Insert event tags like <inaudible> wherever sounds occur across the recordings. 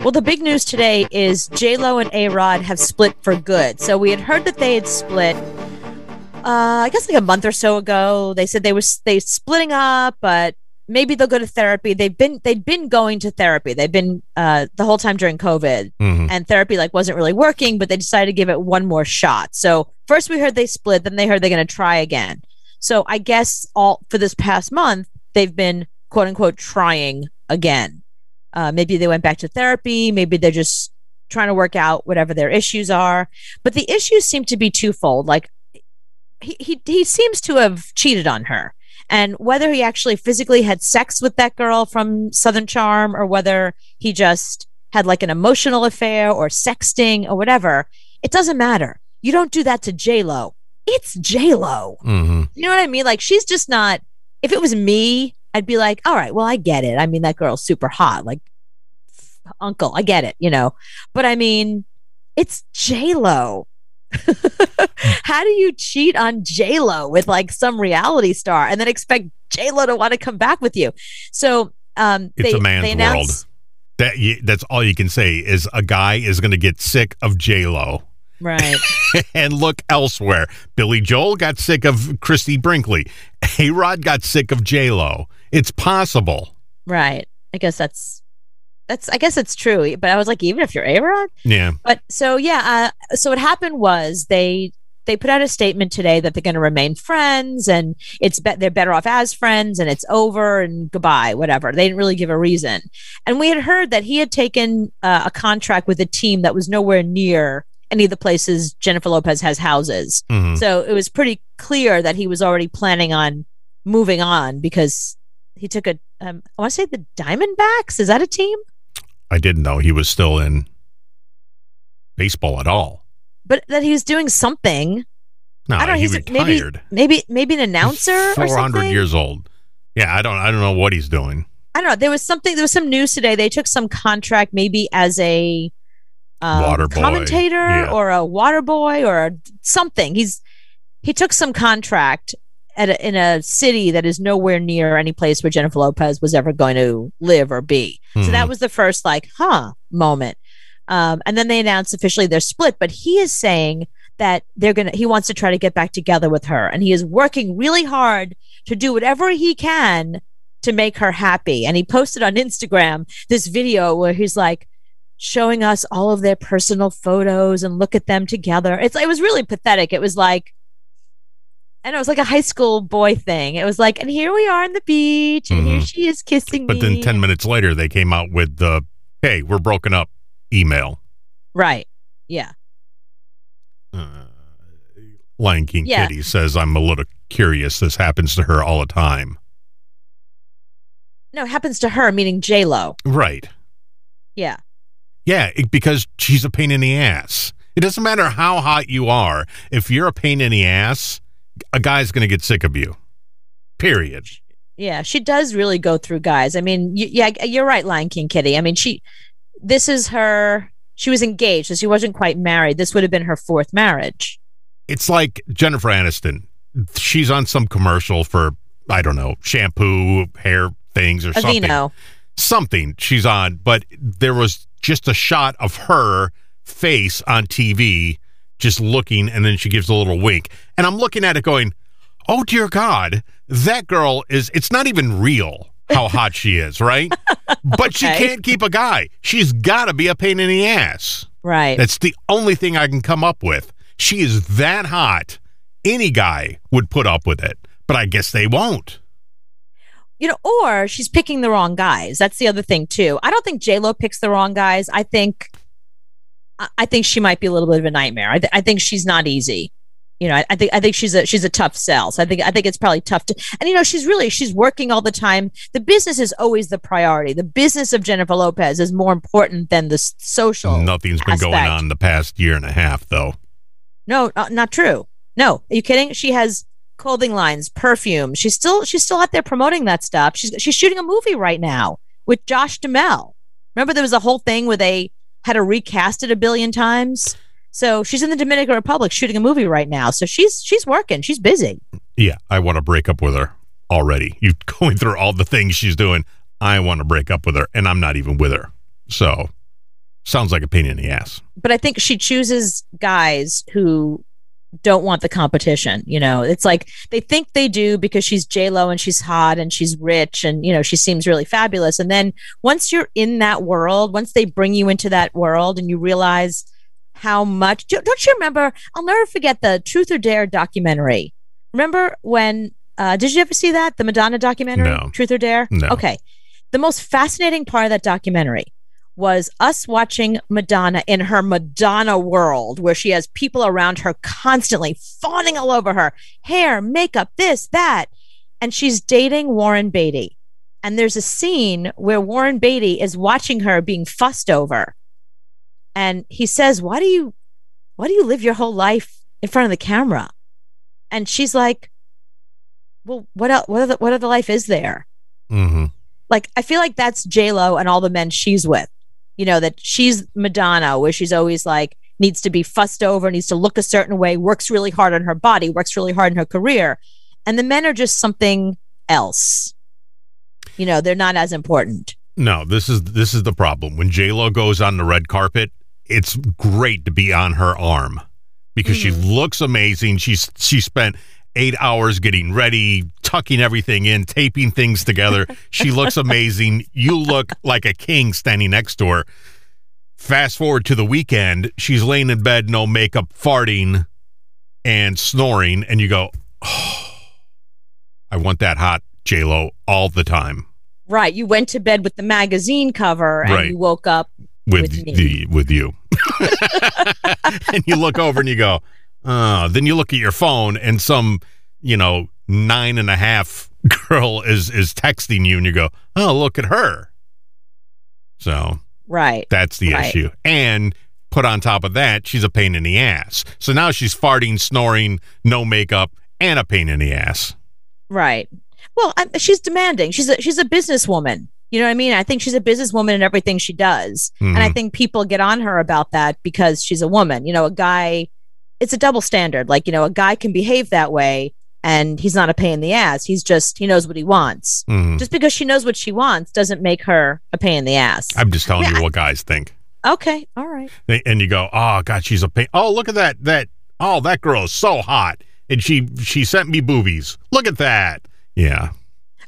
Well, the big news today is J Lo and A Rod have split for good. So we had heard that they had split. Uh, I guess like a month or so ago. They said they were they splitting up, but maybe they'll go to therapy. They've been they'd been going to therapy. They've been uh, the whole time during COVID, Mhm. and therapy like wasn't really working. But they decided to give it one more shot. So first we heard they split, then they heard they're going to try again. So I guess all for this past month they've been quote unquote trying again. Uh, maybe they went back to therapy. Maybe they're just trying to work out whatever their issues are. But the issues seem to be twofold. Like he he, he seems to have cheated on her. And whether he actually physically had sex with that girl from Southern Charm or whether he just had like an emotional affair or sexting or whatever, it doesn't matter. You don't do that to J Lo. It's J Lo. hmm You know what I mean? Like she's just not. If it was me, I'd be like, all right, well, I get it. I mean, that girl's super hot. Like, uncle, I get it. You know, but I mean, it's J Lo. <laughs> How do you cheat on J Lo with like some reality star and then expect J Lo to want to come back with you? So, um, It's they, a man's they announce, That you, that's all you can say is a guy is going to get sick of J Lo right? <laughs> and look elsewhere. Billy Joel got sick of Christie Brinkley. A Rod got sick of J Lo. It's possible. Right. I guess that's that's. I guess it's true. But I was like, even if you're A Rod, Yeah. But so yeah, uh, so what happened was they they put out a statement today that they're going to remain friends and it's be- they're better off as friends and it's over and goodbye, whatever. They didn't really give a reason. And we had heard that he had taken uh, a contract with a team that was nowhere near any of the places Jennifer Lopez has houses. Mhm. So it was pretty clear that he was already planning on moving on because he took a um, I want to say the Diamondbacks. Is that a team? I didn't know he was still in baseball at all. But that he was doing something. No, I don't know. he He's maybe retired. maybe maybe an announcer Four hundred years old. Yeah, I don't. I don't know what he's doing. I don't know. There was something. There was some news today. They took some contract, maybe as a um, Water boy. commentator Yeah. or a water boy or a, something. He's he took some contract at a, in a city that is nowhere near any place where Jennifer Lopez was ever going to live or be. So Mhm. that was the first like, huh, moment. Um, and then they announced officially their split. But he is saying that they're gonna. He wants to try to get back together with her, and he is working really hard to do whatever he can to make her happy. And he posted on Instagram this video where he's like showing us all of their personal photos and look at them together. It's it was really pathetic. It was like and it was like a high school boy thing. It was like, and here we are on the beach, and here Mhm. she is kissing But me. But then ten minutes later, they came out with the "Hey, we're broken up" email. right. Yeah. Uh, Lion King Yeah. Kitty says, "I'm a little curious. This happens to her all the time." No, it happens to her, meaning J Lo. Right. Yeah. Yeah, it- because she's a pain in the ass. It doesn't matter how hot you are. If you're a pain in the ass, a guy's going to get sick of you. Period. Yeah, she does really go through guys. I mean, y- yeah, you're right, Lion King Kitty. I mean, she, this is her. She was engaged, so she wasn't quite married. This would have been her fourth marriage. It's like Jennifer Aniston. She's on some commercial for I don't know shampoo, hair things, or something. Aveeno. Something she's on, but there was just a shot of her face on TV, just looking, and then she gives a little wink, and I'm looking at it, going, "Oh dear God, that girl is. It's not even real." How <laughs> hot she is, right? But she can't keep a guy. She's got to be a pain in the ass. Right. That's the only thing I can come up with. She is that hot. Any guy would put up with it, but I guess they won't. You know, or she's picking the wrong guys. That's the other thing too. I don't think J Lo picks the wrong guys. I think, I- think she might be a little bit of a nightmare. I, th- I think she's not easy. You know, I, I think I think she's a she's a tough sell. So I think I think it's probably tough to. And you know, she's really she's working all the time. The business is always the priority. The business of Jennifer Lopez is more important than the social. Nothing's been going on the past year and a half, though. No, not, not true. No, are you kidding? She has clothing lines, perfume. She's still she's still out there promoting that stuff. She's she's shooting a movie right now with Josh Duhamel. Remember there was a whole thing where they had to recast it a billion times. So she's in the Dominican Republic shooting a movie right now. So she's she's working. She's busy. Yeah, I want to break up with her already. <laughs> You going through all the things she's doing. I want to break up with her, and I'm not even with her. So Sounds like a pain in the ass. But I think she chooses guys who don't want the competition. You know, it's like they think they do because she's J Lo and she's hot and she's rich and you know she seems really fabulous. And then once you're in that world, once they bring you into that world and you realize how much don't you remember? I'll never forget the Truth or Dare documentary. Remember when? Uh, did you ever see that the Madonna documentary, No. Truth or Dare? No. Okay. The most fascinating part of that documentary was us watching Madonna in her Madonna world, where she has people around her constantly fawning all over her hair, makeup, this, that. And she's dating Warren Beatty. And there's a scene where Warren Beatty is watching her being fussed over. And he says, Why do you why do you live your whole life in front of the camera? And she's like, Well, what else what other what other life is there? hmm like I feel like that's J Lo and all the men she's with. You know that she's Madonna, where she's always like needs to be fussed over, needs to look a certain way, works really hard on her body, works really hard in her career, and the men are just something else. You know, they're not as important. No, this is this is the problem. When J Lo goes on the red carpet, it's great to be on her arm because she mm. looks amazing. She's she spent eight hours getting ready, tucking everything in, taping things together. <laughs> she looks amazing. You look like a king standing next to her. Fast forward to the weekend, she's laying in bed, no makeup, farting and snoring, and you go, "Oh, I want that hot J Lo all the time." Right. You went to bed with the magazine cover and Right. you woke up. with, With the with you <laughs> <laughs> and you look over and you go oh then you look at your phone and some you know nine and a half <laughs> girl is is texting you and you go oh look at her so Right. that's the Right. issue and put on top of that she's a pain in the ass so now she's farting snoring no makeup and a pain in the ass Right. Well, I, she's demanding. She's a she's a businesswoman. You know what I mean? I think she's a businesswoman in everything she does. And I Mhm. think people get on her about that because she's a woman. You know, a guy, it's a double standard. Like, you know, a guy can behave that way and he's not a pain in the ass. He's just, he knows what he wants. Mhm. Just because she knows what she wants doesn't make her a pain in the ass. i'm just telling Yeah, you what guys think okay. All right. They- and you go, "Oh God, she's a pain." Oh, look at that! That oh, that girl is so hot, and she she sent me boobies. Look at that. Yeah,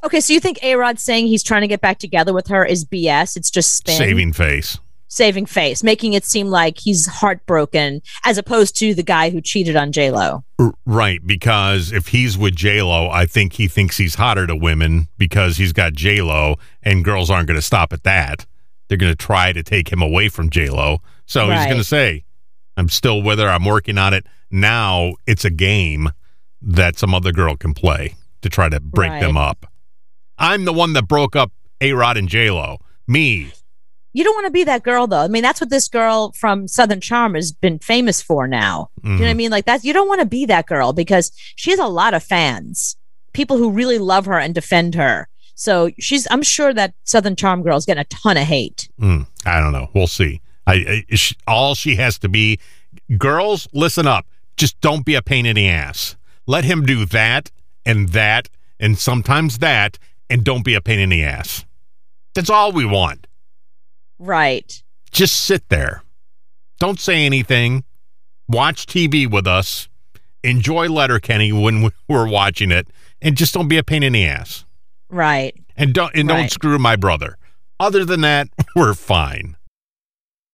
Okay. So you think A Rod saying he's trying to get back together with her is BS? It's just spin. saving face. Saving face, making it seem like he's heartbroken as opposed to the guy who cheated on J Lo. Right, because if he's with J Lo, I think he thinks he's hotter to women because he's got J Lo, and girls aren't going to stop at that. They're going to try to take him away from J Lo. So he's going to say, "I'm still with her. I'm working on it." Now it's a game that some other girl can play to try to break Right. them up. I'm the one that broke up A Rod and J Lo. Me. You don't want to be that girl though. I mean, that's what this girl from Southern Charm has been famous for now. Do you know what I Mhm. mean? Like that you don't want to be that girl because she has a lot of fans. People who really love her and defend her. So she's I'm sure that Southern Charm girl's getting a ton of hate. Mm, I don't know. We'll see. I, I sh- all she has to be, girls, listen up. Just don't be a pain in the ass. Let him do that and that and sometimes that, and don't be a pain in the ass. That's all we want. Right. Just sit there. Don't say anything. Watch TV with us. Enjoy Letterkenny when <laughs> we're watching it, and just don't be a pain in the ass. Right. And don't and don't screw my brother. Other than that, <laughs> we're fine.